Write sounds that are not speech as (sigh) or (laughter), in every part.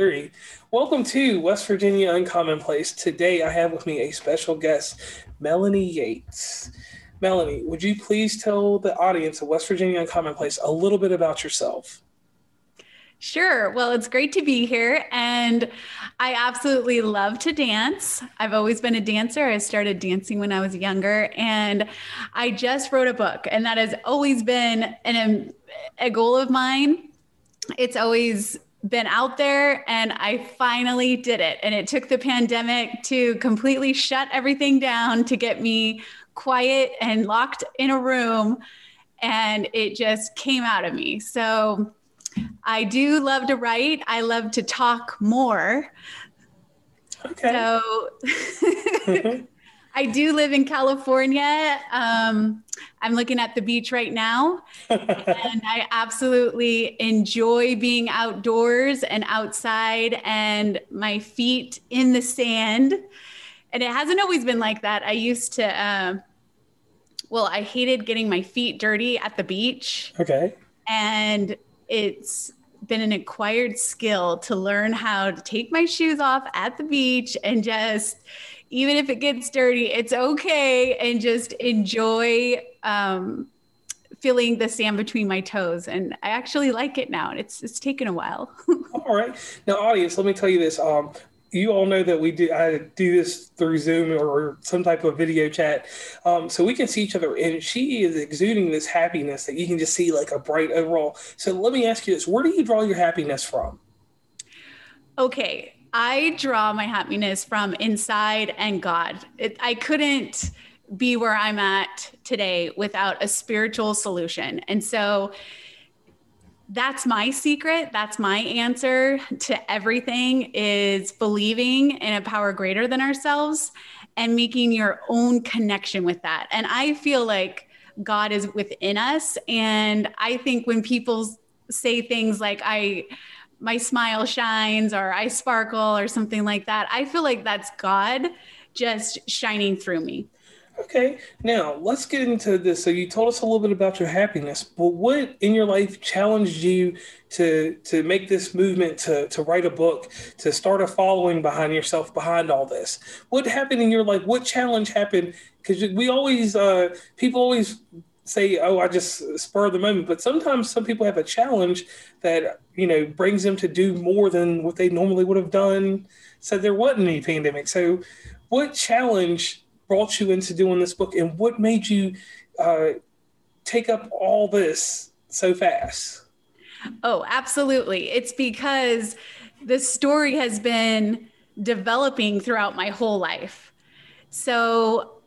three. Welcome to West Virginia Uncommonplace. Today I have with me a special guest, Melanie Yates. Melanie, would you please tell the audience of West Virginia Uncommonplace a little bit about yourself? Sure. Well, it's great to be here. And I absolutely love to dance. I've always been a dancer. I started dancing when I was younger. And I just wrote a book, and that has always been an, a goal of mine. It's always been out there and I finally did it. And it took the pandemic to completely shut everything down to get me quiet and locked in a room. And it just came out of me. So I do love to write, I love to talk more. Okay. So (laughs) mm-hmm. I do live in California. Um, I'm looking at the beach right now, and I absolutely enjoy being outdoors and outside and my feet in the sand. And it hasn't always been like that. I used to, uh, well, I hated getting my feet dirty at the beach. Okay. And it's been an acquired skill to learn how to take my shoes off at the beach and just even if it gets dirty, it's okay, and just enjoy um, feeling the sand between my toes. And I actually like it now. And it's it's taken a while. (laughs) all right, now audience, let me tell you this. Um, you all know that we do I do this through Zoom or some type of video chat, um, so we can see each other. And she is exuding this happiness that you can just see like a bright overall. So let me ask you this: Where do you draw your happiness from? Okay, I draw my happiness from inside and God. It, I couldn't be where I'm at today without a spiritual solution. And so that's my secret. That's my answer to everything is believing in a power greater than ourselves and making your own connection with that. And I feel like God is within us. And I think when people say things like, I, my smile shines or I sparkle or something like that. I feel like that's God just shining through me. Okay, now let's get into this. So you told us a little bit about your happiness, but what in your life challenged you to to make this movement to to write a book, to start a following behind yourself behind all this? What happened in your life? What challenge happened? Because we always uh, people always say, "Oh, I just spur of the moment," but sometimes some people have a challenge that you know brings them to do more than what they normally would have done. So there wasn't any pandemic. So, what challenge brought you into doing this book, and what made you uh, take up all this so fast? Oh, absolutely! It's because the story has been developing throughout my whole life. So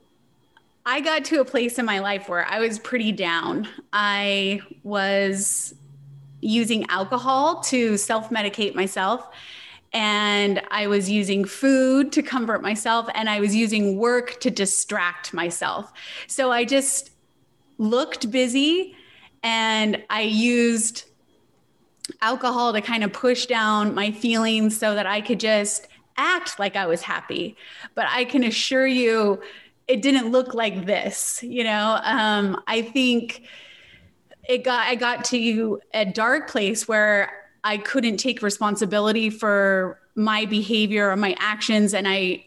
I got to a place in my life where I was pretty down. I was using alcohol to self medicate myself. And I was using food to comfort myself. And I was using work to distract myself. So I just looked busy and I used alcohol to kind of push down my feelings so that I could just act like I was happy. But I can assure you, it didn't look like this you know? Um, i think it got i got to a dark place where i couldn't take responsibility for my behavior or my actions and i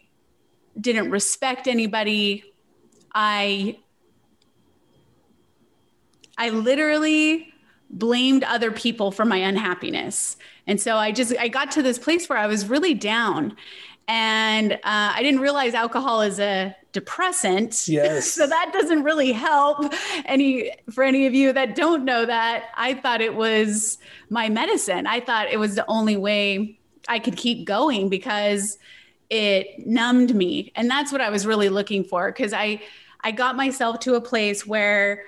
didn't respect anybody. I i literally blamed other people for my unhappiness. And so i just i got to this place where i was really down and uh, I didn't realize alcohol is a depressant. Yes. (laughs) so that doesn't really help. Any for any of you that don't know that, I thought it was my medicine. I thought it was the only way I could keep going because it numbed me, and that's what I was really looking for. Because I I got myself to a place where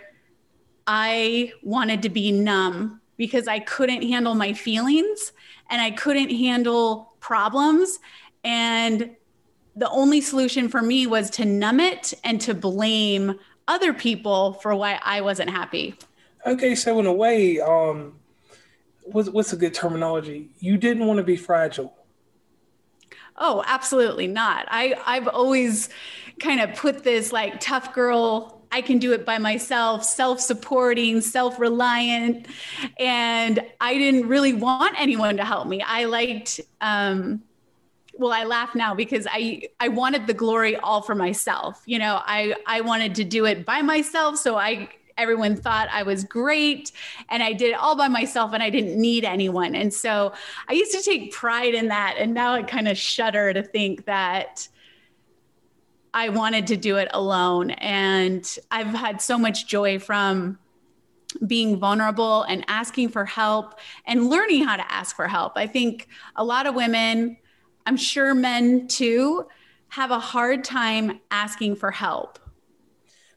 I wanted to be numb because I couldn't handle my feelings and I couldn't handle problems and the only solution for me was to numb it and to blame other people for why I wasn't happy. Okay, so in a way, um, what's, what's a good terminology? You didn't want to be fragile. Oh, absolutely not. I I've always kind of put this like tough girl I can do it by myself, self supporting, self reliant. And I didn't really want anyone to help me. I liked, um, well, I laugh now because I I wanted the glory all for myself. You know, I I wanted to do it by myself, so I everyone thought I was great and I did it all by myself and I didn't need anyone. And so I used to take pride in that. And now I kind of shudder to think that I wanted to do it alone. And I've had so much joy from being vulnerable and asking for help and learning how to ask for help. I think a lot of women, I'm sure men too, have a hard time asking for help.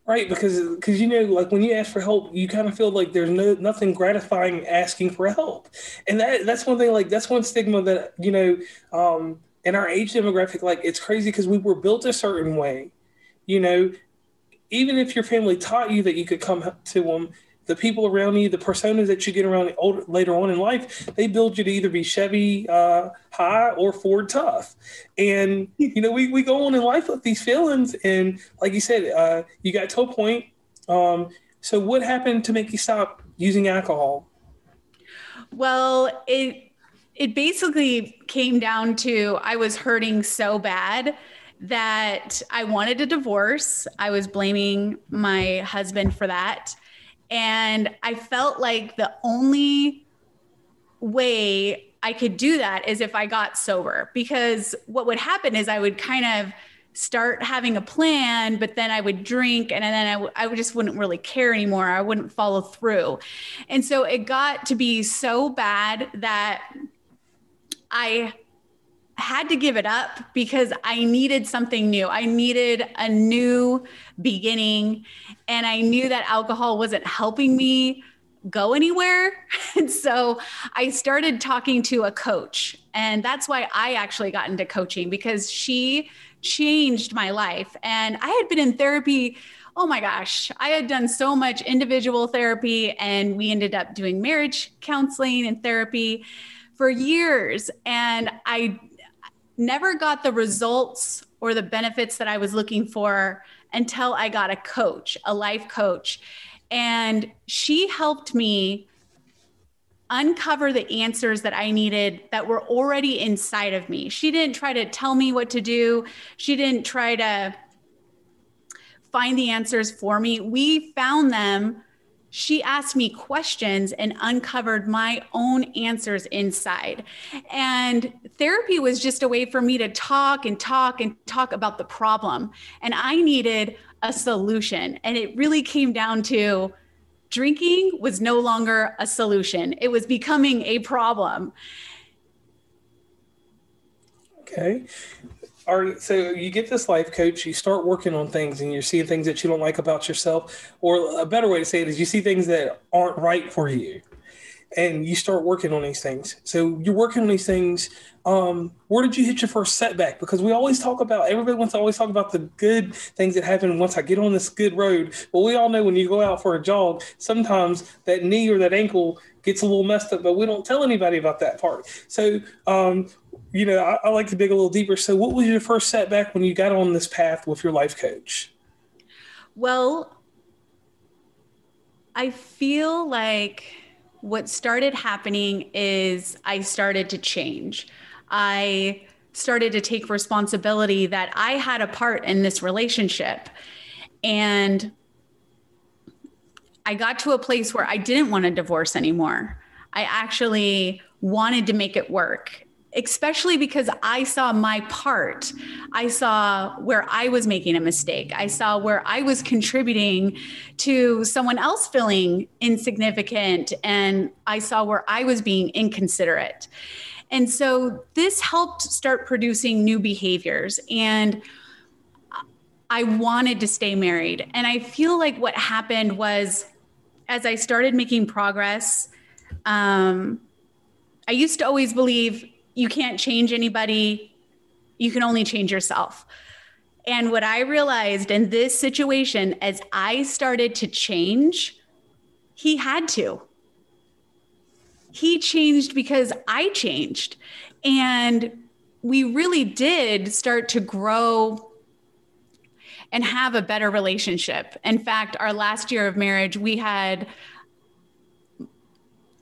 Right because because you know like when you ask for help you kind of feel like there's no nothing gratifying asking for help. And that that's one thing like that's one stigma that you know um in our age demographic like it's crazy because we were built a certain way. You know even if your family taught you that you could come to them the people around you, the personas that you get around older, later on in life, they build you to either be Chevy uh, high or Ford tough. And, you know, we, we go on in life with these feelings. And like you said, uh, you got to a point. Um, so what happened to make you stop using alcohol? Well, it, it basically came down to I was hurting so bad that I wanted a divorce. I was blaming my husband for that. And I felt like the only way I could do that is if I got sober, because what would happen is I would kind of start having a plan, but then I would drink and then I, w- I just wouldn't really care anymore. I wouldn't follow through. And so it got to be so bad that I had to give it up because I needed something new. I needed a new beginning. And I knew that alcohol wasn't helping me go anywhere. (laughs) And so I started talking to a coach. And that's why I actually got into coaching because she changed my life. And I had been in therapy. Oh my gosh, I had done so much individual therapy, and we ended up doing marriage counseling and therapy for years. And I never got the results or the benefits that I was looking for until I got a coach, a life coach. And she helped me uncover the answers that I needed that were already inside of me. She didn't try to tell me what to do, she didn't try to find the answers for me. We found them she asked me questions and uncovered my own answers inside. And therapy was just a way for me to talk and talk and talk about the problem. And I needed a solution. And it really came down to drinking was no longer a solution, it was becoming a problem. Okay are so you get this life coach you start working on things and you're seeing things that you don't like about yourself or a better way to say it is you see things that aren't right for you and you start working on these things. So you're working on these things um, where did you hit your first setback? Because we always talk about everybody wants to always talk about the good things that happen once i get on this good road. But we all know when you go out for a jog sometimes that knee or that ankle gets a little messed up but we don't tell anybody about that part. So um, you know, I, I, like to dig a little deeper. So, what was your first setback when you got on this path with your life coach? Well, I feel like what started happening is I started to change. I started to take responsibility that I had a part in this relationship. And I got to a place where I didn't want a divorce anymore. I actually wanted to make it work especially because I saw my part. I saw where I was making a mistake. I saw where I was contributing to someone else feeling insignificant. And I saw where I was being inconsiderate. And so this helped start producing new behaviors. And I wanted to stay married. And I feel like what happened was as I started making progress, um, I used to always believe you can't change anybody. You can only change yourself. And what I realized in this situation, as I started to change, he had to. He changed because I changed. And we really did start to grow and have a better relationship. In fact, our last year of marriage, we had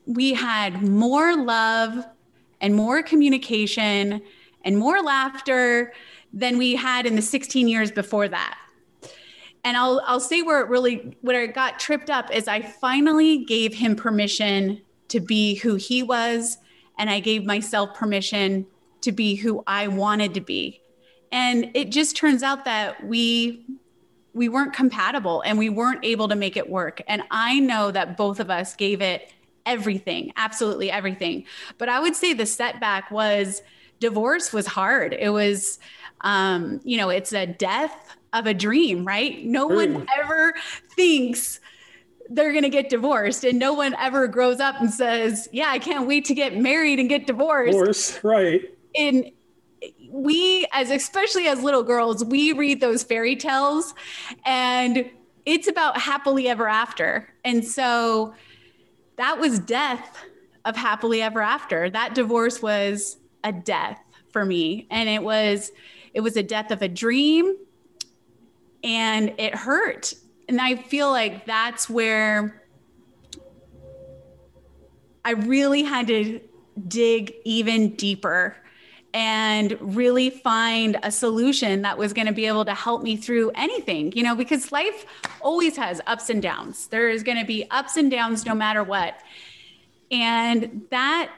we had more love and more communication and more laughter than we had in the 16 years before that. And I'll I'll say where it really where it got tripped up is I finally gave him permission to be who he was and I gave myself permission to be who I wanted to be. And it just turns out that we we weren't compatible and we weren't able to make it work. And I know that both of us gave it everything, absolutely everything. But I would say the setback was divorce was hard. It was um, you know, it's a death of a dream, right? No one ever thinks they're going to get divorced and no one ever grows up and says, "Yeah, I can't wait to get married and get divorced." Divorce, right. And we as especially as little girls, we read those fairy tales and it's about happily ever after. And so that was death of happily ever after. That divorce was a death for me and it was it was a death of a dream and it hurt. And I feel like that's where I really had to dig even deeper and really find a solution that was going to be able to help me through anything, you know, because life always has ups and downs. There is going to be ups and downs no matter what. And that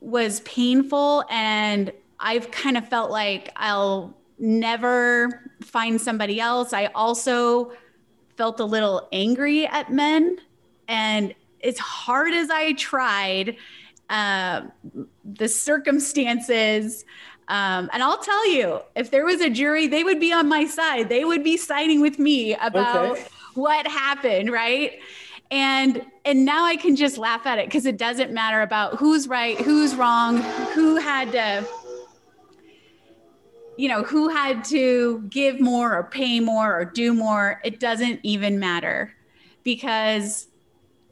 was painful. And I've kind of felt like I'll never find somebody else. I also felt a little angry at men. And as hard as I tried, uh, the circumstances, um, and I'll tell you, if there was a jury, they would be on my side. They would be siding with me about okay. what happened, right? And and now I can just laugh at it because it doesn't matter about who's right, who's wrong, who had to you know, who had to give more or pay more or do more, it doesn't even matter because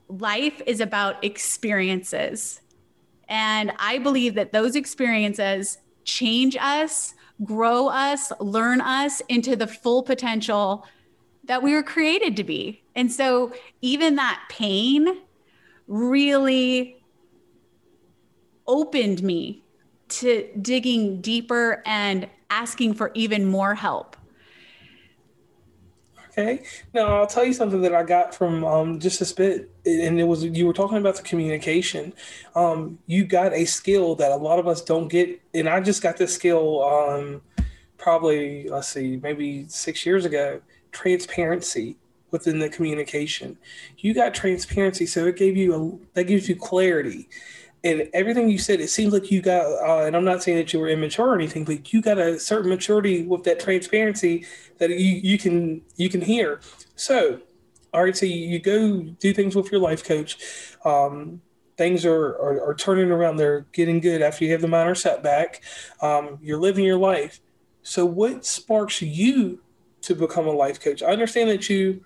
life is about experiences. And I believe that those experiences change us, grow us, learn us into the full potential that we were created to be. And so even that pain really opened me to digging deeper and asking for even more help. Okay. Now I'll tell you something that I got from um, just a bit, and it was you were talking about the communication. Um, you got a skill that a lot of us don't get, and I just got this skill um, probably let's see, maybe six years ago. Transparency within the communication. You got transparency, so it gave you a that gives you clarity and everything you said, it seems like you got, uh, and I'm not saying that you were immature or anything, but you got a certain maturity with that transparency that you, you can you can hear. So, all right, so you, go do things with your life coach. Um, things are, are, are, turning around. They're getting good after you have the minor setback. Um, you're living your life. So, what sparks you to become a life coach? I understand that you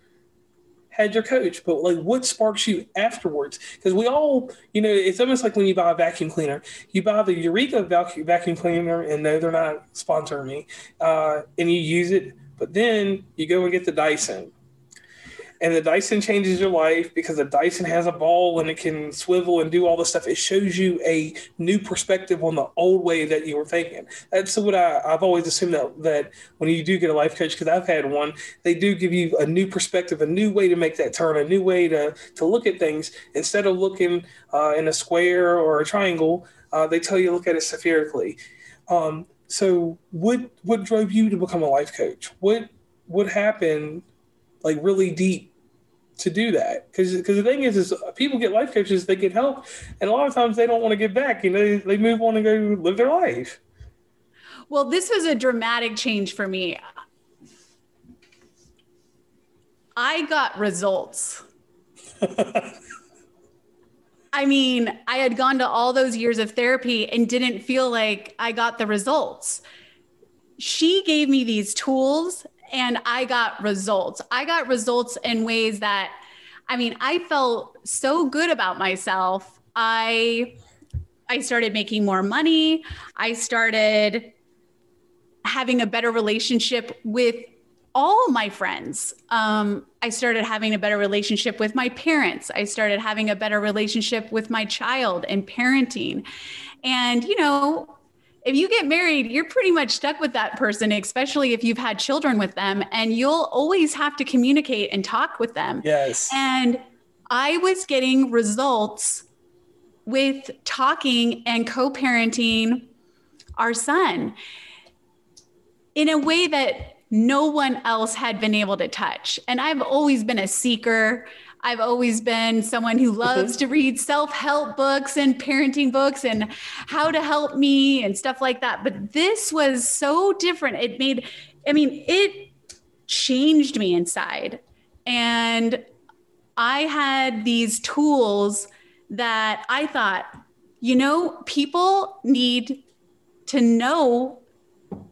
had your coach, but like what sparks you afterwards? Because we all, you know, it's almost like when you buy a vacuum cleaner, you buy the Eureka vacuum cleaner, and no, they're not sponsoring me, uh, and you use it, but then you go and get the Dyson, and the Dyson changes your life because the Dyson has a ball and it can swivel and do all this stuff. It shows you a new perspective on the old way that you were thinking. That's what I, have always assumed that, that when you do get a life coach, because I've had one, they do give you a new perspective, a new way to make that turn, a new way to, to look at things. Instead of looking uh, in a square or a triangle, uh, they tell you to look at it spherically. Um, so what what drove you to become a life coach? What what happened like really deep to do that. Because because the thing is is people get life coaches they get help and a lot of times they don't want to get back you know they move on and go live their life. Well this was a dramatic change for me. I got results. (laughs) I mean i had gone to all those years of therapy and didn't feel like i got the results. She gave me these tools and I got results. I got results in ways that, I mean, I felt so good about myself. I I started making more money. I started having a better relationship with all my friends. Um, I started having a better relationship with my parents. I started having a better relationship with my child and parenting. And, you know, if you get married, you're pretty much stuck with that person, especially if you've had children with them, and you'll always have to communicate and talk with them. Yes. And I was getting results with talking and co parenting our son in a way that no one else had been able to touch. And I've always been a seeker. I've always been someone who mm-hmm. loves to read self help books and parenting books and how to help me and stuff like that. But this was so different. It made, I mean, it changed me inside. And I had these tools that I thought, you know, people need to know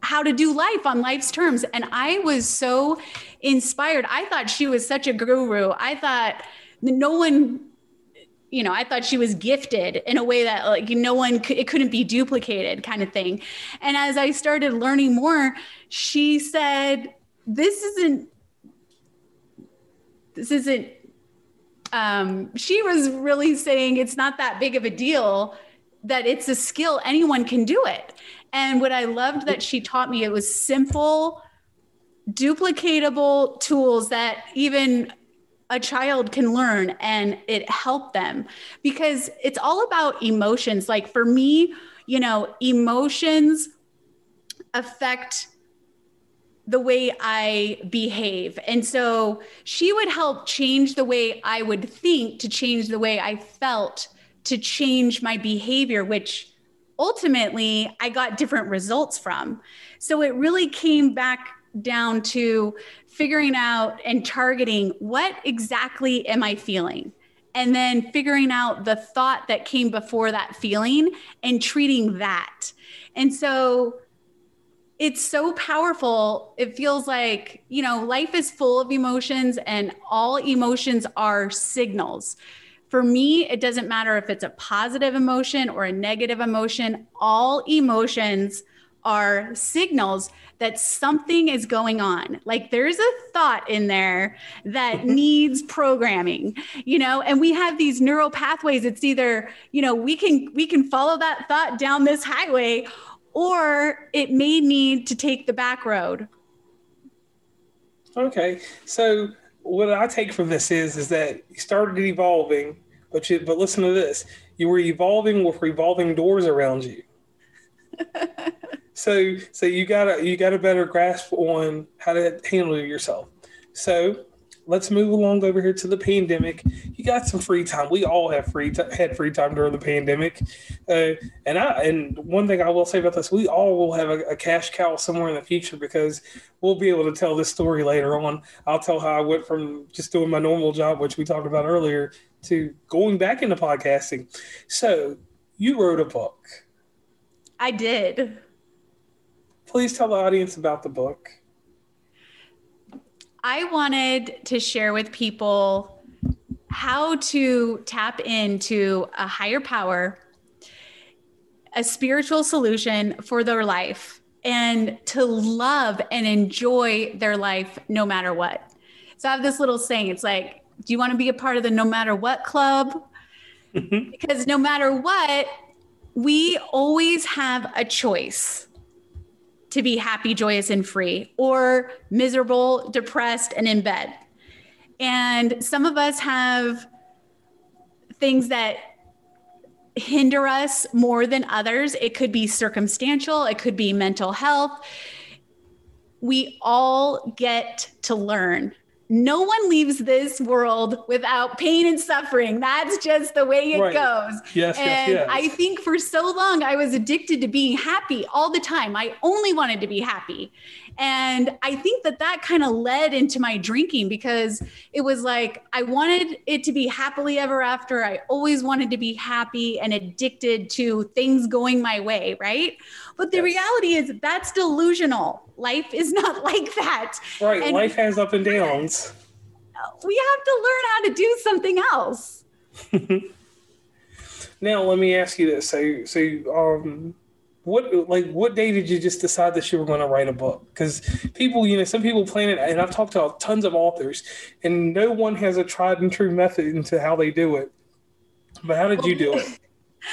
how to do life on life's terms. And I was so inspired. I thought she was such a guru. I thought no one, you know, I thought she was gifted in a way that like no one, it couldn't be duplicated kind of thing. And as I started learning more, she said, this isn't, this isn't, um, she was really saying it's not that big of a deal that it's a skill anyone can do it and what I loved that she taught me, it was simple, duplicatable tools that even a child can learn and it helped them because it's all about emotions. Like for me, you know, emotions affect the way I behave. And so she would help change the way I would think to change the way I felt to change my behavior, which ultimately I got different results from. So it really came back down to figuring out and targeting what exactly am I feeling? And then figuring out the thought that came before that feeling and treating that. And so it's so powerful. It feels like, you know, life is full of emotions and all emotions are signals. For me, it doesn't matter if it's a positive emotion or a negative emotion, all emotions are signals that something is going on. Like there's a thought in there that (laughs) needs programming, you know, and we have these neural pathways. It's either, you know, we can we can follow that thought down this highway or it may need to take the back road. Okay. So what I take from this is is that you started evolving but you, but listen to this: you were evolving with revolving doors around you. (laughs) so so you got a you got a better grasp on how to handle yourself. So let's move along over here to the pandemic. You got some free time. We all have free t- had free time during the pandemic, uh, and I and one thing I will say about this, we all will have a, a, cash cow somewhere in the future because we'll be able to tell this story later on. I'll tell how I went from just doing my normal job, which we talked about earlier, to going back into podcasting. So you wrote a book. I did. Please tell the audience about the book. I wanted to share with people how to tap into a higher power, a spiritual solution for their life, and to love and enjoy their life no matter what. So I have this little saying it's like, do you want to be a part of the no matter what club? Mm-hmm. because no matter what, we always have a choice to be happy, joyous, and free, or miserable, depressed, and in bed. And some of us have things that hinder us more than others. It could be circumstantial, it could be mental health. We all get to learn no one leaves this world without pain and suffering. That's just the way it right. goes. Yes, and yes, yes. I think for so long I was addicted to being happy all the time. I only wanted to be happy. And I think that that kind of led into my drinking because it was like I wanted it to be happily ever after. I always wanted to be happy and addicted to things going my way, right? But the yes. reality is that's delusional. Life is not (laughs) like that. Right. And Life has up and downs. We have to learn how to do something else. (laughs) now, let me ask you this. So, so um, what like what day did you just decide that you were going to write a book? Because people you know some people plan it and i've talked to tons of authors and no one has a tried and true method into how they do it. But how did you do it?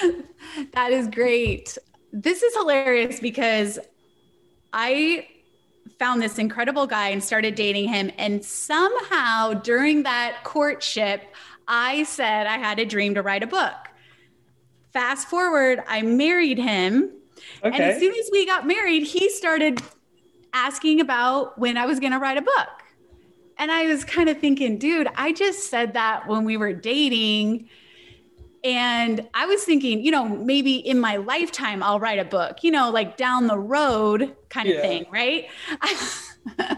(laughs) That is great. This is hilarious because i found this incredible guy and started dating him and somehow during that courtship i said i had a dream to write a book. Fast forward i married him Okay. And as soon as we got married, he started asking about when I was going to write a book. And I was kind of thinking, dude, I just said that when we were dating. And I was thinking, you know, maybe in my lifetime, I'll write a book, you know, like down the road kind of yeah. thing, right? (laughs)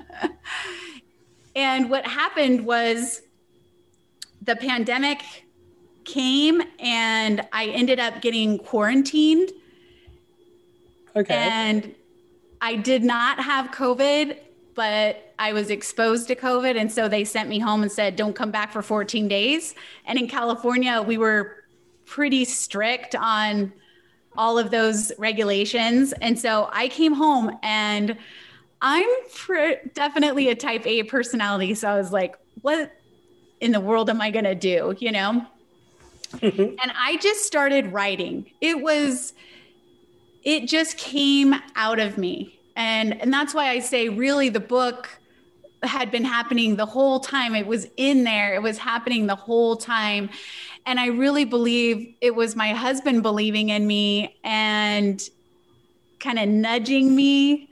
and what happened was the pandemic came and I ended up getting quarantined Okay. And I did not have COVID, but I was exposed to COVID. And so they sent me home and said, don't come back for 14 days. And in California, we were pretty strict on all of those regulations. And so I came home and I'm pr- definitely a type A personality. So I was like, what in the world am I going to do? You know? Mm-hmm. and I just started writing. It was, it just came out of me. And, and that's why I say, really, the book had been happening the whole time. It was in there, it was happening the whole time. And I really believe it was my husband believing in me and kind of nudging me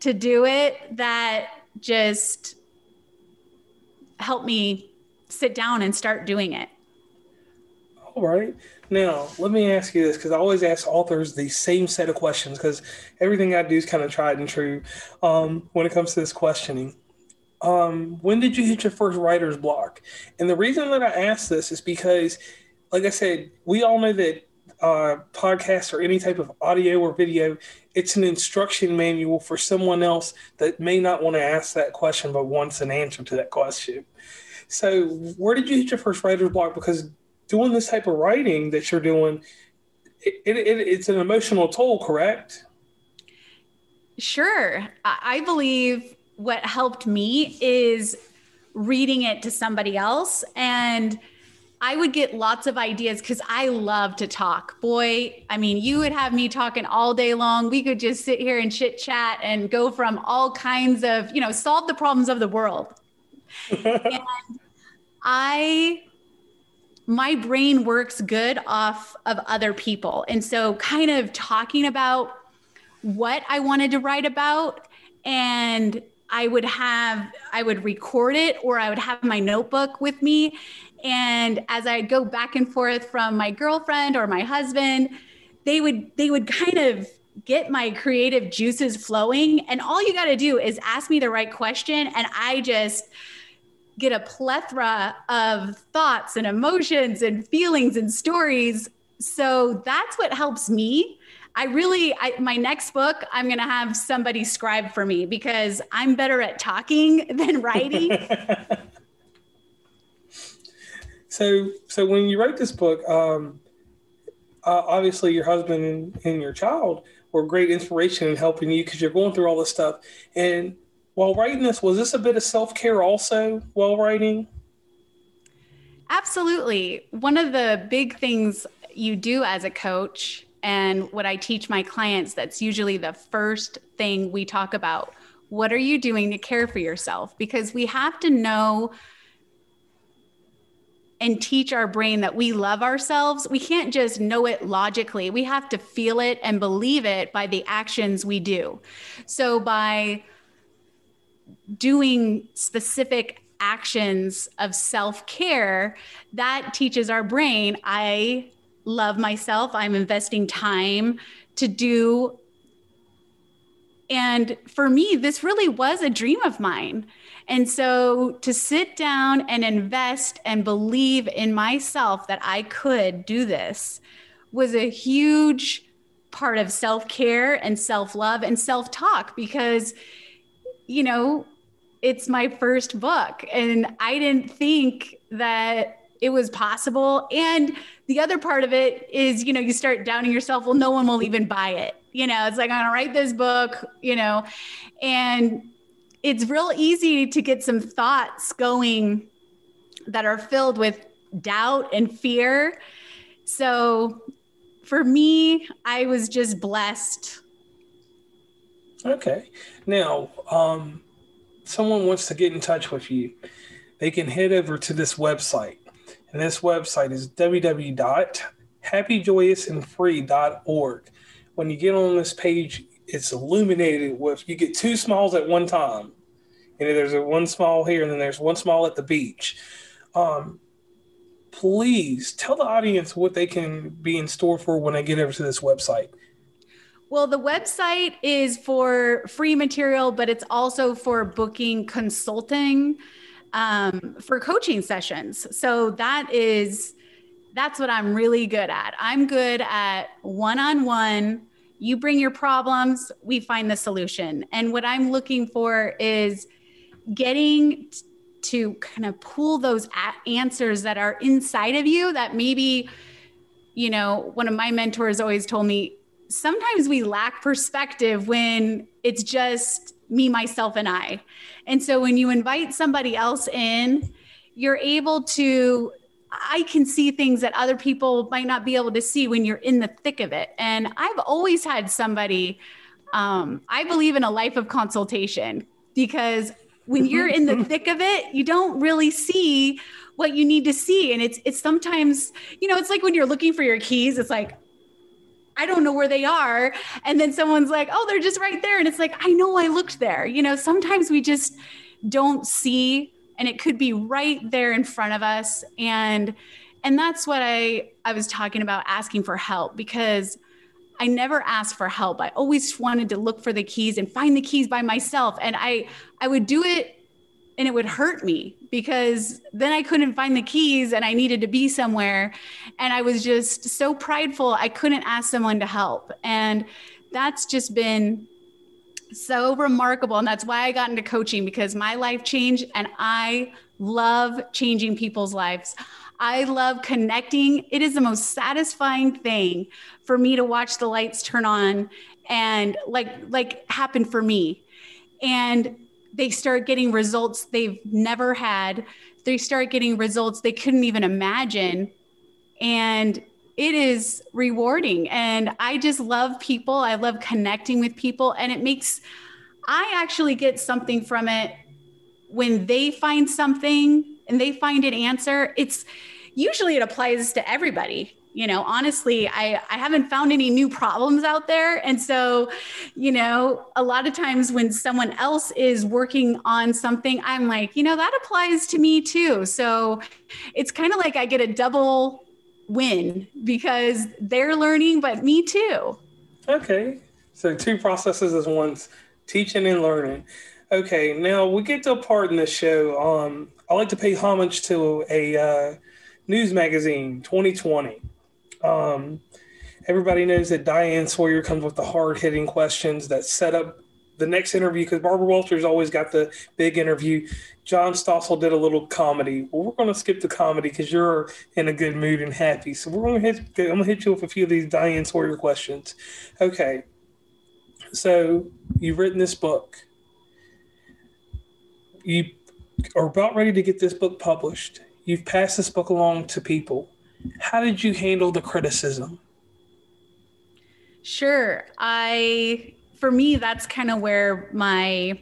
to do it that just helped me sit down and start doing it. All right. Now, let me ask you this because I always ask authors the same set of questions because everything I do is kind of tried and true um, when it comes to this questioning. Um, when did you hit your first writer's block? And the reason that I ask this is because, like I said, we all know that uh, podcasts or any type of audio or video, it's an instruction manual for someone else that may not want to ask that question but wants an answer to that question. So, where did you hit your first writer's block? Because doing this type of writing that you're doing, it, it, it's an emotional toll, correct? Sure. I believe what helped me is reading it to somebody else and I would get lots of ideas because I love to talk. Boy, I mean, you would have me talking all day long. We could just sit here and chit chat and go from all kinds of, you know, solve the problems of the world. (laughs) and I my brain works good off of other people. And so, kind of talking about what I wanted to write about, and I would have, I would record it or I would have my notebook with me. And as I go back and forth from my girlfriend or my husband, they would, they would kind of get my creative juices flowing. And all you got to do is ask me the right question. And I just, get a plethora of thoughts and emotions and feelings and stories. So that's what helps me. I really, I, my next book, I'm going to have somebody scribe for me because I'm better at talking (laughs) than writing. (laughs) so, so when you wrote this book, um, uh, obviously your husband and your child were great inspiration in helping you because you're going through all this stuff. And while writing this, was this a bit of self care also while writing? Absolutely. One of the big things you do as a coach, and what I teach my clients, that's usually the first thing we talk about. What are you doing to care for yourself? Because we have to know and teach our brain that we love ourselves. We can't just know it logically. We have to feel it and believe it by the actions we do. So, by doing specific actions of self care, that teaches our brain I love myself, I'm investing time to do. And for me, this really was a dream of mine. And so to sit down and invest and believe in myself that I could do this was a huge part of self care and self love and self talk because you know, it's my first book and I didn't think that it was possible. And the other part of it is, you know, you start doubting yourself. Well, no one will even buy it. You know, it's like, I'm going to write this book, you know, and it's real easy to get some thoughts going that are filled with doubt and fear. So for me, I was just blessed. Okay. Now, um, someone wants to get in touch with you, they can head over to this website. And this website is www.happyjoyousandfree.org. When you get on this page, it's illuminated with you get two smiles at one time. Know, there's a one smile here and then there's one smile at the beach. Um, please tell the audience what they can be in store for when they get over to this website. Well, the website is for free material, but it's also for booking consulting um, for coaching sessions. So that is that's what I'm really good at. I'm good at one-on-one. You bring your problems, we find the solution. And what I'm looking for is getting to kind of pull those answers that are inside of you that maybe you know one of my mentors always told me sometimes we lack perspective when it's just me myself and i. And so when you invite somebody else in you're able to i can see things that other people might not be able to see when you're in the thick of it. And i've always had somebody um, i believe in a life of consultation because when you're in the thick of it, you don't really see what you need to see. And it's it's sometimes, you know, it's like when you're looking for your keys, it's like, I don't know where they are. And then someone's like, oh, they're just right there. And it's like, I know I looked there. You know, sometimes we just don't see and it could be right there in front of us. And and that's what I I was talking about asking for help because I never asked for help. I always wanted to look for the keys and find the keys by myself. And I I would do it and it would hurt me because then I couldn't find the keys and I needed to be somewhere. And I was just so prideful, I couldn't ask someone to help. And that's just been so remarkable. And that's why I got into coaching because my life changed and I love changing people's lives. I love connecting. It is the most satisfying thing for me to watch the lights turn on and like like happen for me. And they start getting results they've never had. They start getting results they couldn't even imagine. And it is rewarding. And I just love people. I love connecting with people. And it makes, I actually get something from it when they find something and they find an answer, it's usually it applies to everybody you know honestly i i haven't found any new problems out there. And so you know a lot of times when someone else is working on something i'm like you know that applies to me too. So it's kind of like i get a double win because they're learning but me too. Okay. So two processes as once teaching and learning. Okay. Now we get to a part in the show um I like to pay homage to a uh, news magazine, 2020. Um, everybody knows that Diane Sawyer comes with the hard hitting questions that set up the next interview because Barbara Walters always got the big interview. John Stossel did a little comedy. Well, we're going to skip the comedy because you're in a good mood and happy. So we're going to hit. I'm going to hit you with a few of these Diane Sawyer questions. Okay. So you've written this book. You are about ready to get this book published. You've passed this book along to people. How did you handle the criticism? Sure. I, for me, that's kind of where my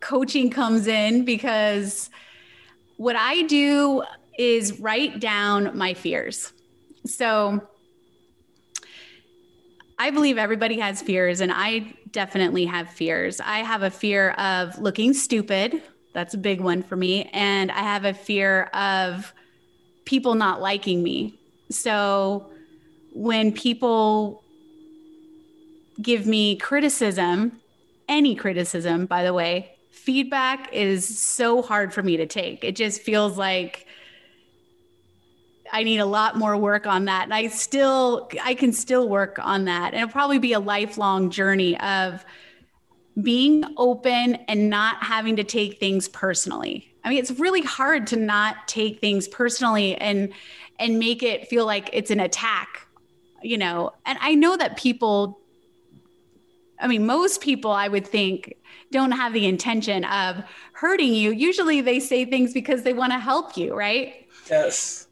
coaching comes in because what I do is write down my fears. So I believe everybody has fears, and I definitely have fears. I have a fear of looking stupid that's a big one for me. And I have a fear of people not liking me. So when people give me criticism, any criticism, by the way, feedback is so hard for me to take. It just feels like I need a lot more work on that. And I still, I can still work on that. And it'll probably be a lifelong journey of being open and not having to take things personally. I mean, it's really hard to not take things personally and and make it feel like it's an attack, you know. And I know that people I mean, most people I would think don't have the intention of hurting you. Usually they say things because they want to help you, right? Yes.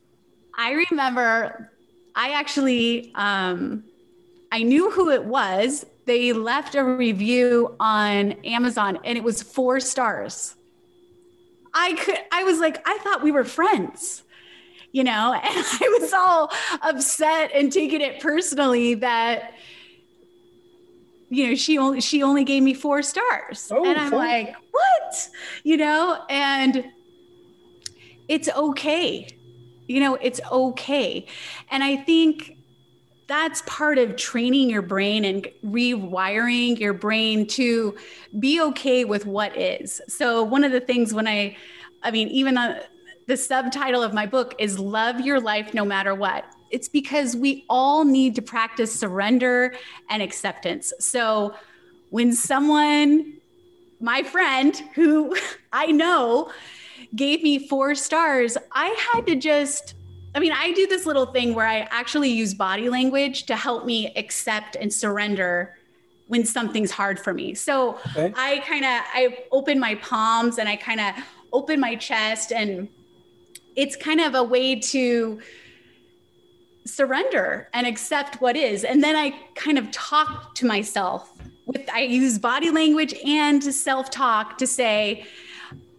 I remember I actually um, I knew who it was. They left a review on Amazon and it was four stars. I could I was like, I thought we were friends. You know, (laughs) and I was all upset and taking it personally that you know she only she only gave me four stars. Oh, and i'm four. like what? You know? And it's okay. You know it's okay. And i think that's part of training your brain and rewiring your brain to be okay with what is so one of the things when i i mean even uh, the subtitle of my book is love your life no matter what it's because we all need to practice surrender and acceptance. So when someone, my friend who (laughs) I know, gave me four stars, I had to just, I mean, I do this little thing where I actually use body language to help me accept and surrender when something's hard for me. So okay. I kind of I open my palms and I kind of open my chest and it's kind of a way to surrender and accept what is. And then I kind of talk to myself with, I use body language and self talk to say,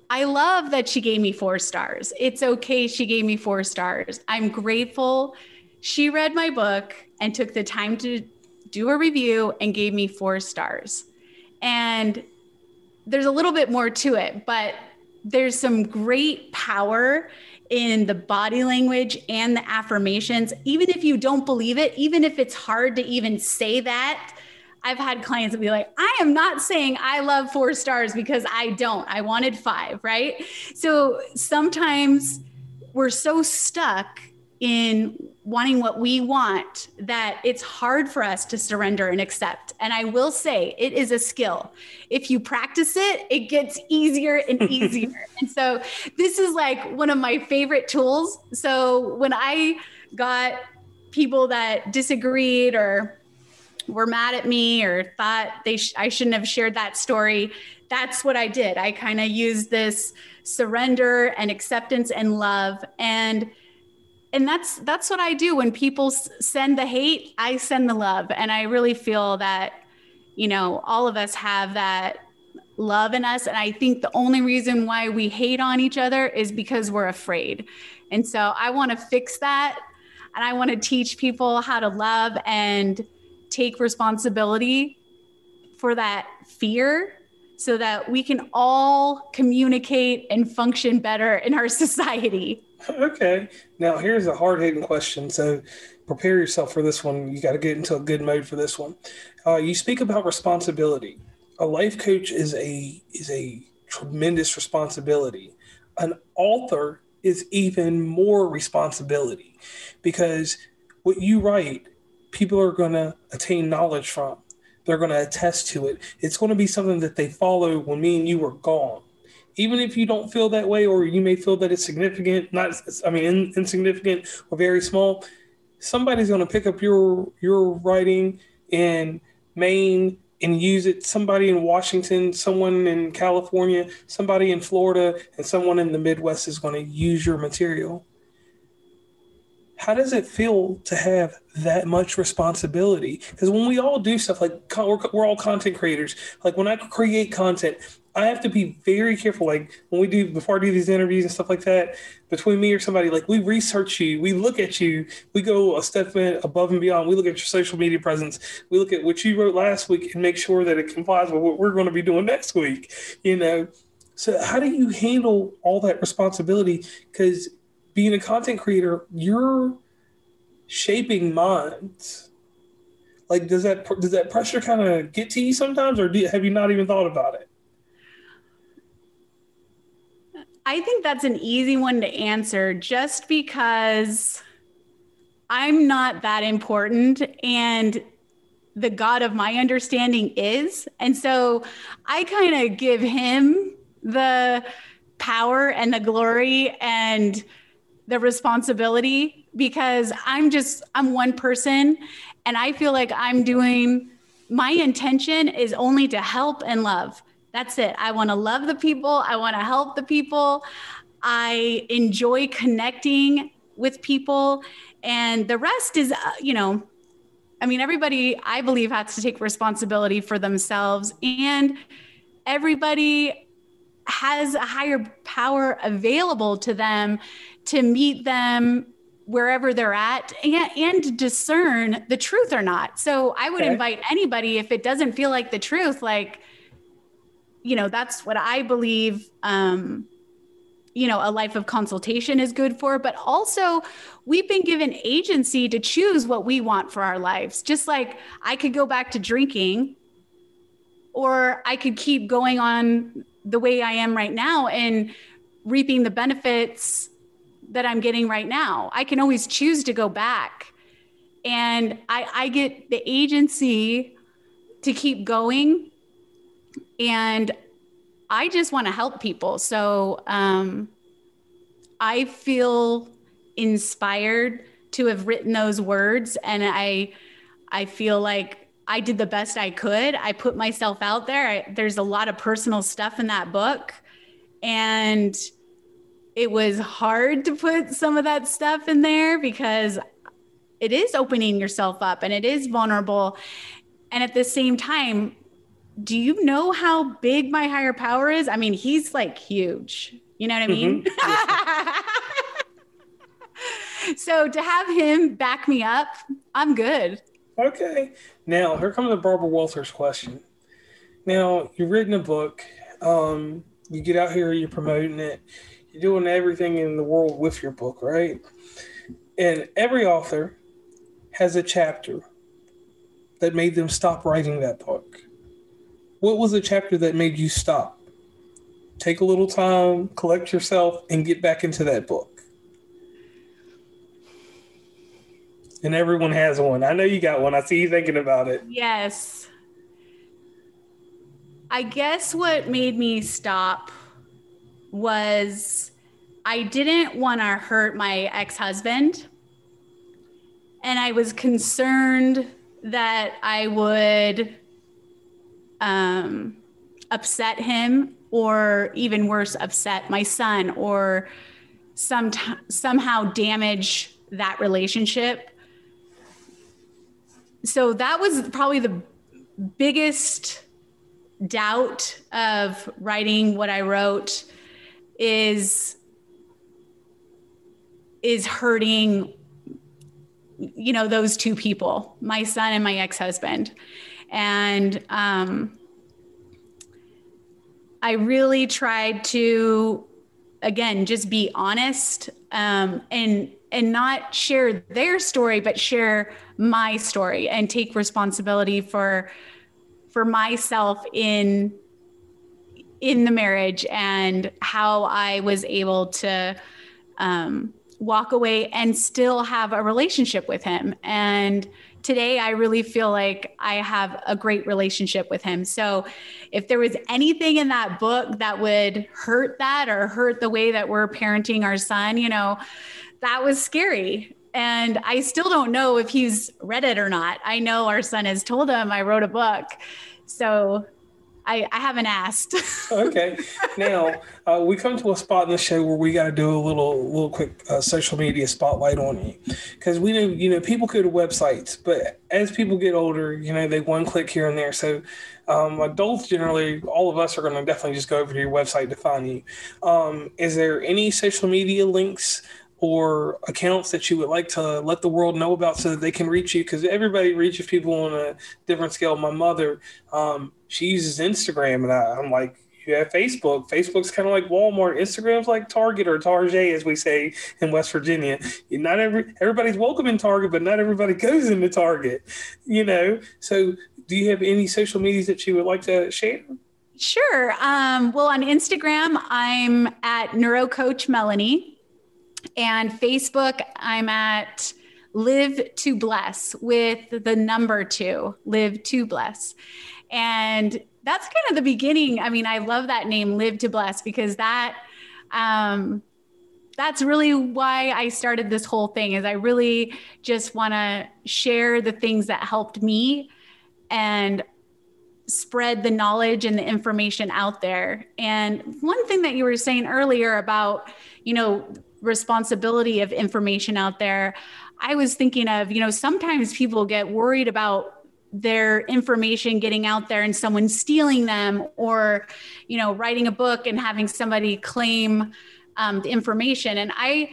I love that she gave me four stars. It's okay. She gave me four stars. I'm grateful. She read my book and took the time to do a review and gave me four stars. And there's a little bit more to it, but there's some great power in the body language and the affirmations, even if you don't believe it, even if it's hard to even say that. I've had clients that be like, I am not saying I love four stars because I don't. I wanted five, right? So sometimes we're so stuck in wanting what we want that it's hard for us to surrender and accept. And I will say it is a skill. If you practice it, it gets easier and (laughs) easier. and so this is like one of my favorite tools. So when I got people that disagreed or were mad at me or thought they sh- I shouldn't have shared that story, that's what I did. I kind of used this surrender and acceptance and love. And and that's that's what I do. When people send the hate, I send the love, and I really feel that you know all of us have that love in us. And I think the only reason why we hate on each other is because we're afraid. And so I want to fix that. And I want to teach people how to love and take responsibility for that fear so that we can all communicate and function better in our (laughs) society. Okay. Now here's a hard hitting question. So prepare yourself for this one. You got to get into a good mode for this one. Uh, you speak about responsibility. A life coach is a is a tremendous responsibility. An author is even more responsibility because what you write, people are going to attain knowledge from. They're going to attest to it. It's going to be something that they follow when me and you are gone even if you don't feel that way, or you may feel that it's significant, not I mean in, insignificant or very small, somebody's going to pick up your your writing in Maine and use it. Somebody in Washington, someone in California, somebody in Florida, and someone in the Midwest is going to use your material. How does it feel to have that much responsibility? Because when we all do stuff like we're, we're all content creators, like when I create content, I have to be very careful. Like when we do before I do these interviews and stuff like that, between me or somebody, like we research you, we look at you, we go a step above and beyond. We look at your social media presence, we look at what you wrote last week and make sure that it complies with what we're going to be doing next week. You know, so how do you handle all that responsibility? Because being a content creator, you're shaping minds. Like, does that does that pressure kind of get to you sometimes, or do, have you not even thought about it? I think that's an easy one to answer just because I'm not that important and the God of my understanding is. And so I kind of give him the power and the glory and the responsibility because I'm just, I'm one person and I feel like I'm doing my intention is only to help and love. That's it. I want to love the people. I want to help the people. I enjoy connecting with people. And the rest is, uh, you know, I mean, everybody, I believe, has to take responsibility for themselves. And everybody has a higher power available to them to meet them wherever they're at and, and discern the truth or not. So I would okay. invite anybody, if it doesn't feel like the truth, like, you know, that's what I believe. Um, you know, a life of consultation is good for, but also we've been given agency to choose what we want for our lives. Just like I could go back to drinking or I could keep going on the way I am right now and reaping the benefits that I'm getting right now. I can always choose to go back. And I, I get the agency to keep going. And I just want to help people. So um, I feel inspired to have written those words. And I, I feel like I did the best I could. I put myself out there. I, there's a lot of personal stuff in that book. And it was hard to put some of that stuff in there because it is opening yourself up and it is vulnerable. And at the same time, do you know how big my higher power is? I mean, he's like huge. You know what I mean? Mm-hmm. (laughs) so to have him back me up, I'm good. Okay. Now, here comes the Barbara Walters question. Now, you've written a book. Um, you get out here, you're promoting it you're doing everything in the world with your book, right? And every author has a chapter that made them stop writing that book. What was the chapter that made you stop? Take a little time, collect yourself, and get back into that book. And everyone has one. I know you got one. I see you thinking about it. Yes. I guess what made me stop was I didn't want to hurt my ex husband. And I was concerned that I would um, upset him or even worse, upset my son or some somehow damage that relationship. So that was probably the biggest doubt of writing what I wrote is is hurting you know those two people my son and my ex-husband. And um, i really tried to again just be honest um, and and not share their story but share my story and take responsibility for for myself in in the marriage and how I was able to um, walk away and still have a relationship with him. And today I really feel like I have a great relationship with him. So if there was anything in that book that would hurt that or hurt the way that we're parenting our son, you know, that was scary. And I still don't know if he's read it or not. I know our son has told him I wrote a book. So I, I haven't asked. (laughs) okay. Now uh, we come to a spot in the show where we got to do a little, little quick uh, social media spotlight on you, because we know you know people go to websites, but as people get older, you know they one click here and there. So um, adults generally, all of us are going to definitely just go over to your website to find you. Um, is there any social media links? Or accounts that you would like to let the world know about so that they can reach you because everybody reaches people on a different scale. My mother um, she uses instagram and I, i'm like you have facebook. Facebook's kind of like walmart. Instagram's like target or target as we say in west virginia. Not every everybody's welcome in target but not everybody (laughs) goes into target you know? So do you have any social medias that you would like to share? Sure. Um, well, on Instagram, I'm at neurocoach Melanie and Facebook, I'm at Live to Bless with the number two, Live to Bless. And that's kind of the beginning. I mean, I love that name, Live to Bless, because that, um, that's really why I started this whole thing is I really just want to share the things that helped me and spread the knowledge and the information out there. And one thing that you were saying earlier about, you know, responsibility of information out there, I was thinking of, you know, sometimes people get worried about their information getting out there and someone stealing them or, you know, writing a book and having somebody claim um, the information. And I,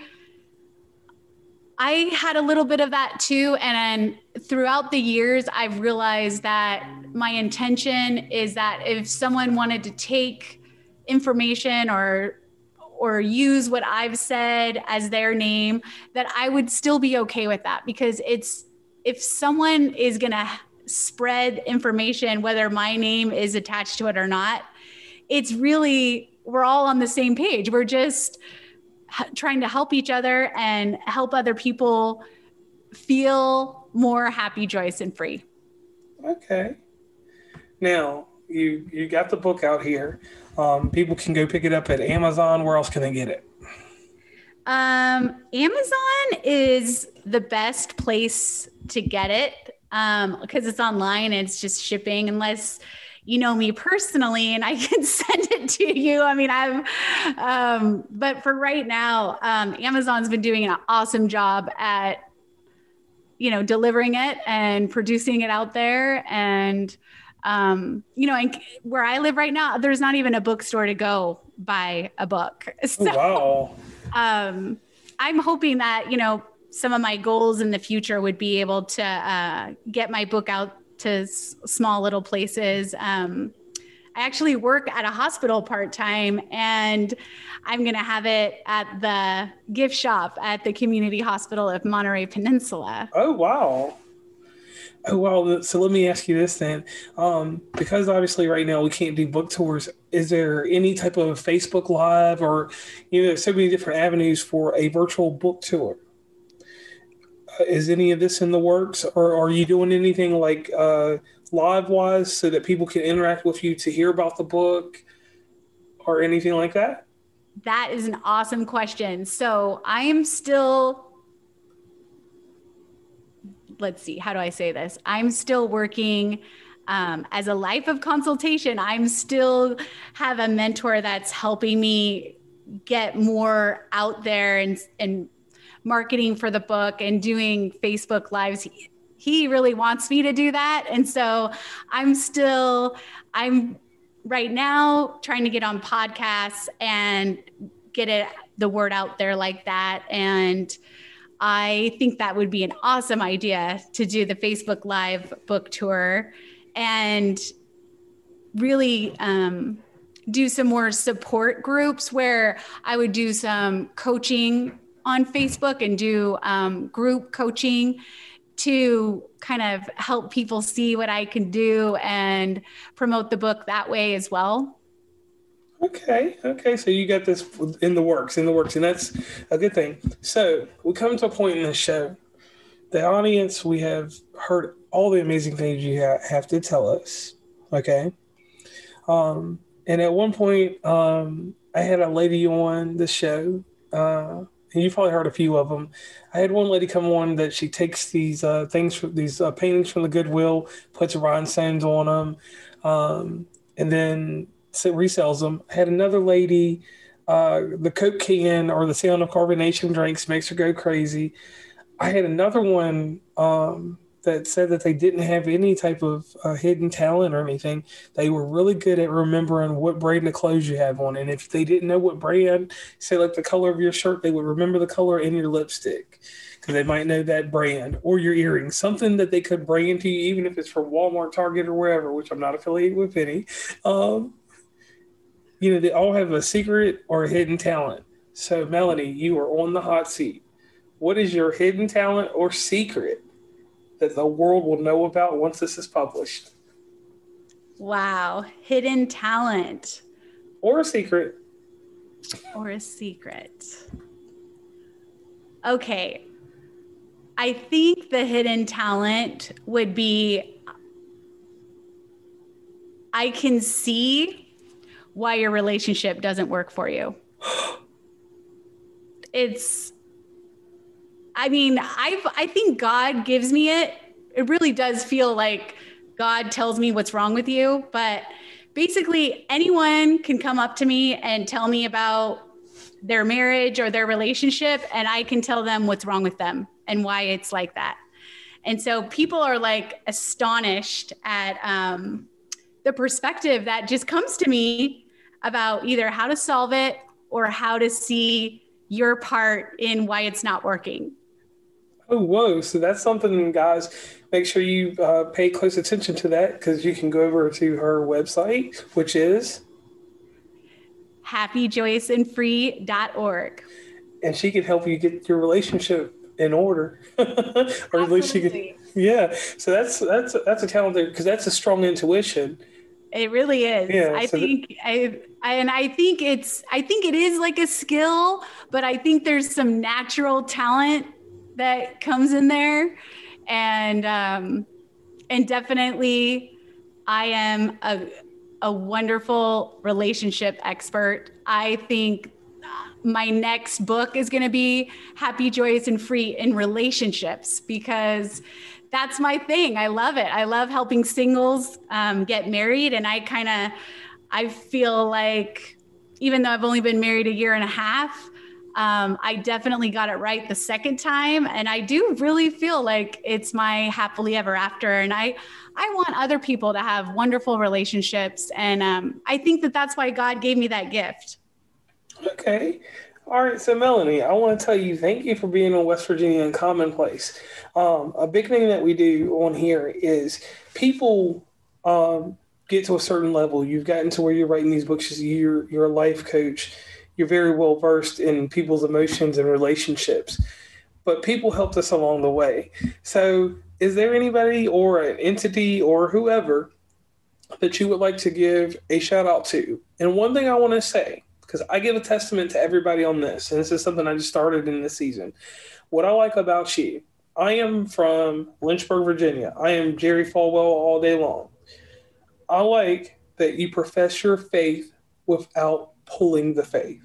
I had a little bit of that too. And throughout the years, I've realized that my intention is that if someone wanted to take information or or use what I've said as their name, that I would still be okay with that because it's if someone is gonna spread information, whether my name is attached to it or not, it's really we're all on the same page. We're just trying to help each other and help other people feel more happy, joyous, and free. Okay. Now you you got the book out here. Um, people can go pick it up at Amazon. Where else can they get it? Um, Amazon is the best place to get it because um, it's online and it's just shipping. Unless you know me personally and I (laughs) can send it to you. I mean, I've, um, but for right now, um, Amazon's been doing an awesome job at, you know, delivering it and producing it out there. And, um, you know, and where I live right now, there's not even a bookstore to go buy a book. (laughs) So, wow. Um, I'm hoping that, you know, some of my goals in the future would be able to uh, get my book out to s- small little places. Um, I actually work at a hospital part time, and I'm going to have it at the gift shop at the community hospital of Monterey Peninsula. Oh, wow. Oh, well, so let me ask you this then. Um, because obviously right now we can't do book tours, is there any type of Facebook Live or, you know, there's so many different avenues for a virtual book tour? is any of this in the works, or are you doing anything like uh, live wise so that people can interact with you to hear about the book, or anything like that? That is an awesome question. So I am still. Let's see, how do I say this? I'm still working um, as a life of consultation. I'm still have a mentor that's helping me get more out there and and marketing for the book and doing Facebook lives. He, really wants me to do that. And so I'm still, I'm right now trying to get on podcasts and get it the word out there like that. And I think that would be an awesome idea to do the Facebook Live book tour and really um, do some more support groups where I would do some coaching on Facebook and do um, group coaching to kind of help people see what I can do and promote the book that way as well. Okay, okay. So you got this in the works, in the works, and that's a good thing. So we come to a point in the show. The audience, we have heard all the amazing things you ha- have to tell us. Okay. Um, and at one point, um, I had a lady on the show. Uh, and you've probably heard a few of them. I had one lady come on that she takes these uh, things, from, these uh, paintings from the Goodwill, puts rhinestones on them, um, and then resells them. I had another lady, uh, the Coke can or the sound of carbonation drinks makes her go crazy. I had another one. Um, that said that they didn't have any type of uh, hidden talent or anything. They were really good at remembering what brand of clothes you have on. And if they didn't know what brand, say like the color of your shirt, they would remember the color in your lipstick because they might know that brand or your earrings, something that they could bring into you, even if it's from Walmart, Target, or wherever, which I'm not affiliated with any. Um, you know, they all have a secret or a hidden talent. So, Melanie, you are on the hot seat. What is your hidden talent or secret? that the world will know about once this is published. Wow. Hidden talent. Or a secret. Or a secret. Okay. I think the hidden talent would be I can see why your relationship doesn't work for you. (gasps) it's I mean, I've I think God gives me it. It really does feel like God tells me what's wrong with you, but basically anyone can come up to me and tell me about their marriage or their relationship and I can tell them what's wrong with them and why it's like that. And so people are like astonished at um, the perspective that just comes to me about either how to solve it or how to see your part in why it's not working. Oh, whoa. So that's something, guys. Make sure you uh, pay close attention to that because you can go over to her website, which is happyjoyousandfree.org. And she can help you get your relationship in order, (laughs) or Absolutely. at least she can. Yeah. So that's that's that's a talent there because that's a strong intuition. It really is. Yeah, I so think I, I and I think it's I think it is like a skill, but I think there's some natural talent that comes in there, and um, and definitely I am a a wonderful relationship expert. I think my next book is going to be happy, joyous, and free in relationships because that's my thing. I love it. I love helping singles um, get married. And I kind of, I feel like even though I've only been married a year and a half, um, I definitely got it right the second time. And I do really feel like it's my happily ever after. And I, I want other people to have wonderful relationships. And um, I think that that's why God gave me that gift. Okay. All right. So, Melanie, I want to tell you thank you for being on West Virginia Uncommon Place. Um, a big thing that we do on here is people um, get to a certain level. You've gotten to where you're writing these books. You're, you're a life coach. You're very well versed in people's emotions and relationships. But people helped us along the way. So, is there anybody or an entity or whoever that you would like to give a shout out to? And one thing I want to say because I give a testament to everybody on this, and this is something I just started in this season. What I like about you, I am from Lynchburg, Virginia. I am Jerry Falwell all day long. I like that you profess your faith without pulling the faith.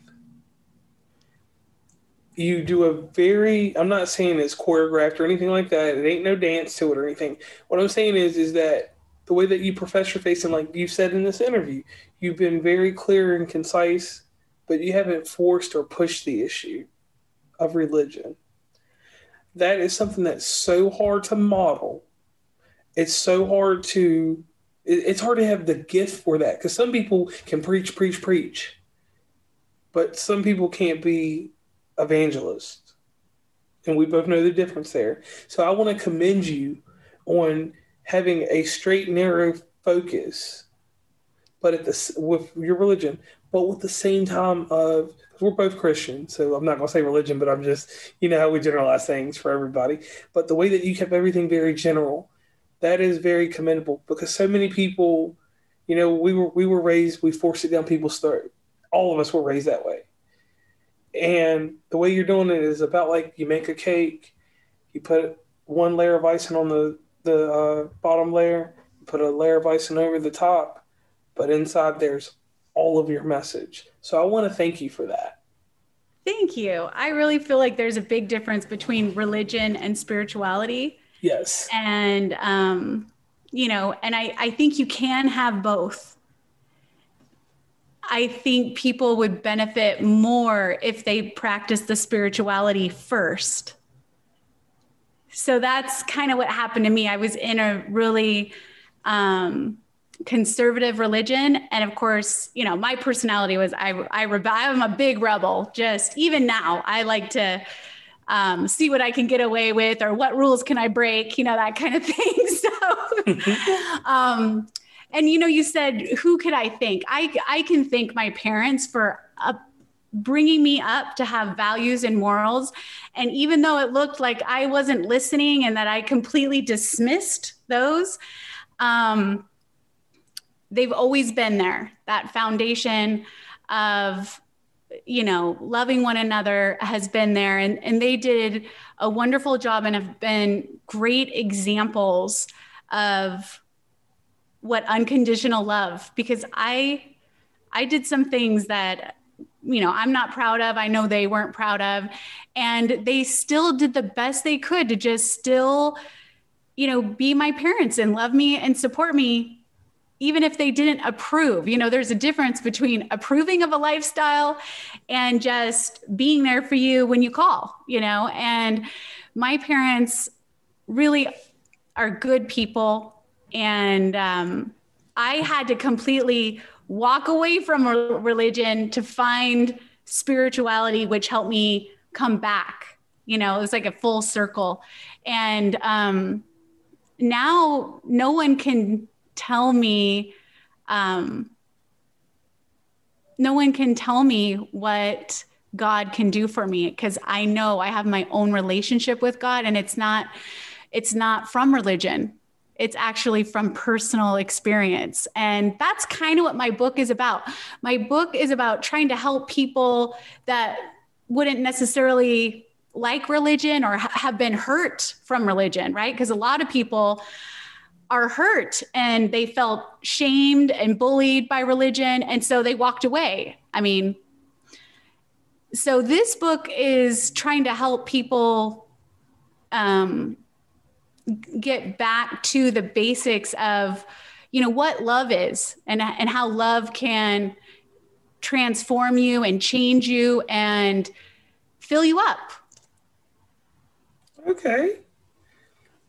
You do a very I'm not saying it's choreographed or anything like that. It ain't no dance to it or anything. What I'm saying is is that the way that you profess your faith and like you said in this interview, you've been very clear and concise but you haven't forced or pushed the issue of religion. That is something that's so hard to model. It's so hard to, it's hard to have the gift for that because some people can preach, preach, preach, but some people can't be evangelists. And we both know the difference there. So I want to commend you on having a straight, narrow focus but at the with your religion, but with the same time of we're both Christian, so I'm not going to say religion, but I'm just you know how we generalize things for everybody. But the way that you kept everything very general, that is very commendable because so many people, you know, we were we were raised, we forced it down people's throat. All of us were raised that way, and the way you're doing it is about like you make a cake, you put one layer of icing on the the uh, bottom layer, you put a layer of icing over the top, but inside there's all of your message. So I want to thank you for that. Thank you. I really feel like there's a big difference between religion and spirituality. Yes. And, um, you know, and I, I think you can have both. I think people would benefit more if they practice the spirituality first. So that's kind of what happened to me. I was in a really, um, conservative religion. And of course you know my personality was i i i'm a big rebel just even now. I like to um, see what i can get away with or what rules can i break you know that kind of (laughs) thing. So um, and you know you said who could i thank i i can thank my parents for uh, bringing me up to have values and morals. And even though it looked like i wasn't listening and that i completely dismissed those um, they've always been there. That foundation of you know loving one another has been there and and they did a wonderful job and have been great examples of what unconditional love because i i did some things that you know i'm not proud of i know they weren't proud of and they still did the best they could to just still you know, be my parents and love me and support me even if they didn't approve. You know, there's a difference between approving of a lifestyle and just being there for you when you call, you know. And my parents really are good people. And um, I had to completely walk away from religion to find spirituality, which helped me come back. You know, it was like a full circle. And um, now no one can tell me um, no one can tell me what God can do for me because I know I have my own relationship with God and it's not it's not from religion. It's actually from personal experience. And that's kind of what my book is about. My book is about trying to help people that wouldn't necessarily like religion or ha- have been hurt from religion, right? Because a lot of people are hurt and they felt shamed and bullied by religion. And so they walked away. I mean, so this book is trying to help people um, get back to the basics of, you know, what love is and, and how love can transform you and change you and fill you up. Okay.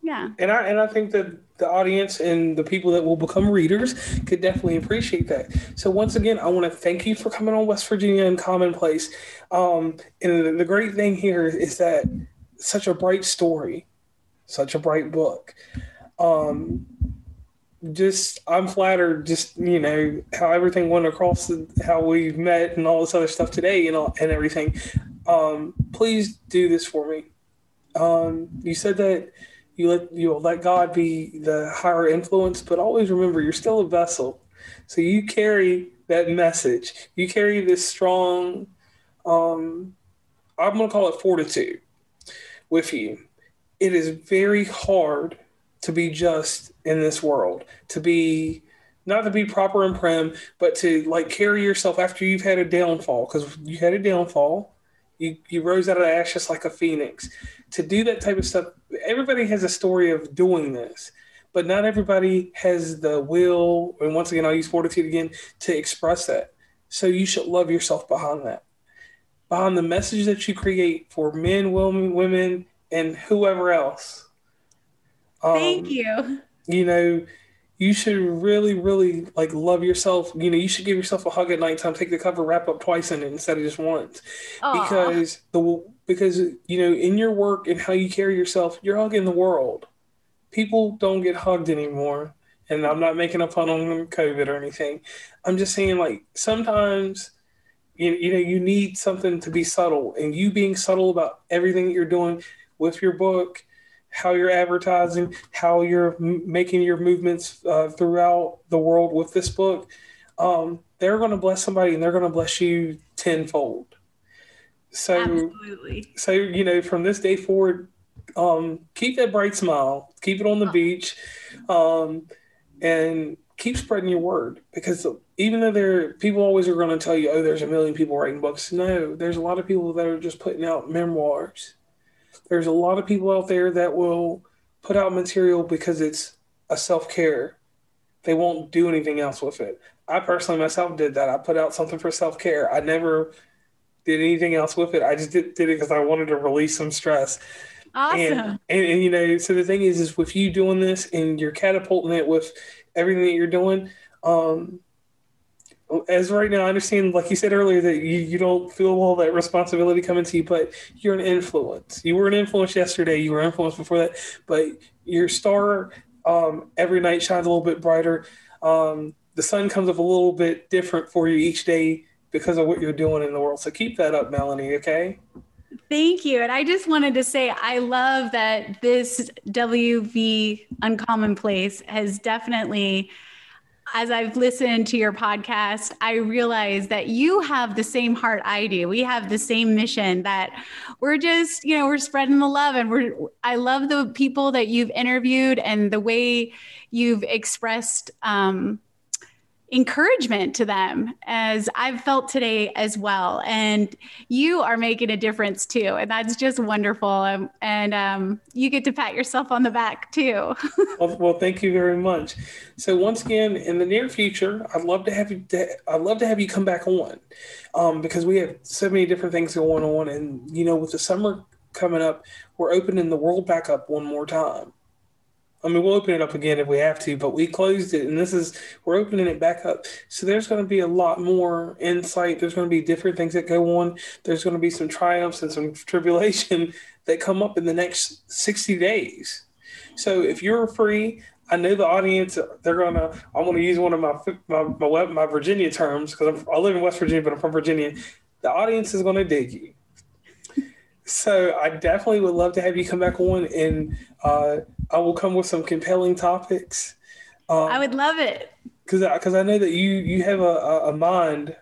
Yeah. And I and I think that the audience and the people that will become readers could definitely appreciate that. So once again, I want to thank you for coming on West Virginia Uncommon Place. Um, and the great thing here is that such a bright story, such a bright book. Um, just I'm flattered, just you know how everything went across, how we met, and all this other stuff today, and all, and everything. Um, please do this for me. Um, you said that you let you let God be the higher influence, but always remember you're still a vessel. So you carry that message. You carry this strong um I'm gonna call it fortitude with you. It is very hard to be just in this world, to be not to be proper and prim, but to like carry yourself after you've had a downfall, because you had a downfall. You you rose out of the ashes like a phoenix to do that type of stuff, everybody has a story of doing this, but not everybody has the will, and once again, I'll use fortitude again, to express that. So you should love yourself behind that. Behind the message that you create for men, women, women, and whoever else. Um, Thank you. You know, you should really, really like love yourself. You know, you should give yourself a hug at nighttime. Take the cover, wrap up twice in it instead of just once, Aww. because the because you know in your work and how you carry yourself, you're hugging the world. People don't get hugged anymore, and I'm not making a pun on COVID or anything. I'm just saying like sometimes. You, you know you need something to be subtle and you being subtle about everything that you're doing with your book how you're advertising, how you're making your movements uh, throughout the world with this book, um, they're going to bless somebody and they're going to bless you tenfold. So, Absolutely. so you know, from this day forward, um, keep that bright smile, keep it on the oh. beach, um, and keep spreading your word because even though there people always are going to tell you, oh, there's a million people writing books. No, there's a lot of people that are just putting out memoirs there's a lot of people out there that will put out material because it's a self care. They won't do anything else with it. I personally myself did that. I put out something for self care. I never did anything else with it. I just did, did it because I wanted to release some stress. Awesome. And, and, and, you know, so the thing is, is with you doing this and you're catapulting it with everything that you're doing, um, as right now, I understand, like you said earlier, that you, you don't feel all that responsibility coming to you, but you're an influence. You were an influence yesterday. You were influenced before that, but your star um, every night shines a little bit brighter. Um, the sun comes up a little bit different for you each day because of what you're doing in the world. So keep that up, Melanie. Okay. Thank you. And I just wanted to say, I love that this WV Uncommon Place has definitely as I've listened to your podcast, I realize that you have the same heart I do. We have the same mission that we're just, you know, we're spreading the love and we're I love the people that you've interviewed and the way you've expressed um encouragement to them as I've felt today as well. And you are making a difference too. And that's just wonderful. Um, and um, you get to pat yourself on the back too. (laughs) well, well, thank you very much. So once again, in the near future, I'd love to have you, I'd love to have you come back on um, because we have so many different things going on. And, you know, with the summer coming up, we're opening the world back up one more time. I mean, we'll open it up again if we have to, but we closed it, and this is we're opening it back up. So there's going to be a lot more insight. There's going to be different things that go on. There's going to be some triumphs and some (laughs) tribulation that come up in the next 60 days. So if you're free, I know the audience. They're gonna. I'm gonna use one of my my my, my Virginia terms because I live in West Virginia, but I'm from Virginia. The audience is gonna dig you. So I definitely would love to have you come back on, and uh, I will come with some compelling topics. Um, I would love it because because I know that you you have a, a mind.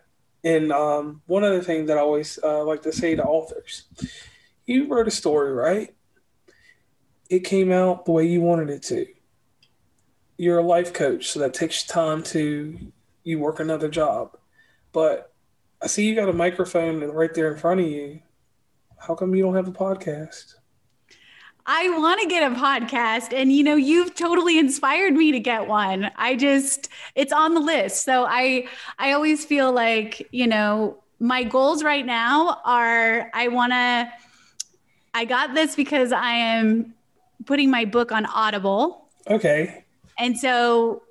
And um, one other thing that I always uh, like to say to authors, you wrote a story, right? It came out the way you wanted it to. You're a life coach, so that takes time to you work another job. But I see you got a microphone right there in front of you how come you don't have a podcast? I want to get a podcast and you know you've totally inspired me to get one. I just it's on the list. So I I always feel like, you know, my goals right now are I want to I got this because I am putting my book on Audible. Okay. And so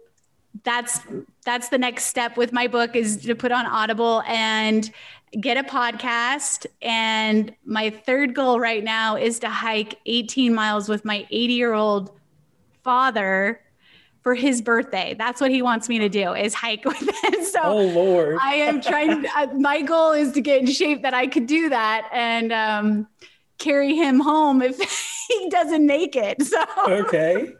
that's that's the next step with my book is to put on Audible and get a podcast. And my third goal right now is to hike 18 miles with my 80 year old father for his birthday. That's what he wants me to do is hike (laughs) with him. So oh Lord, I am trying. (laughs) uh, my goal is to get in shape that I could do that and um, carry him home if (laughs) he doesn't make it. So okay.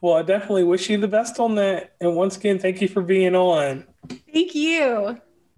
well, I definitely wish you the best on that. And once again, thank you for being on. Thank you.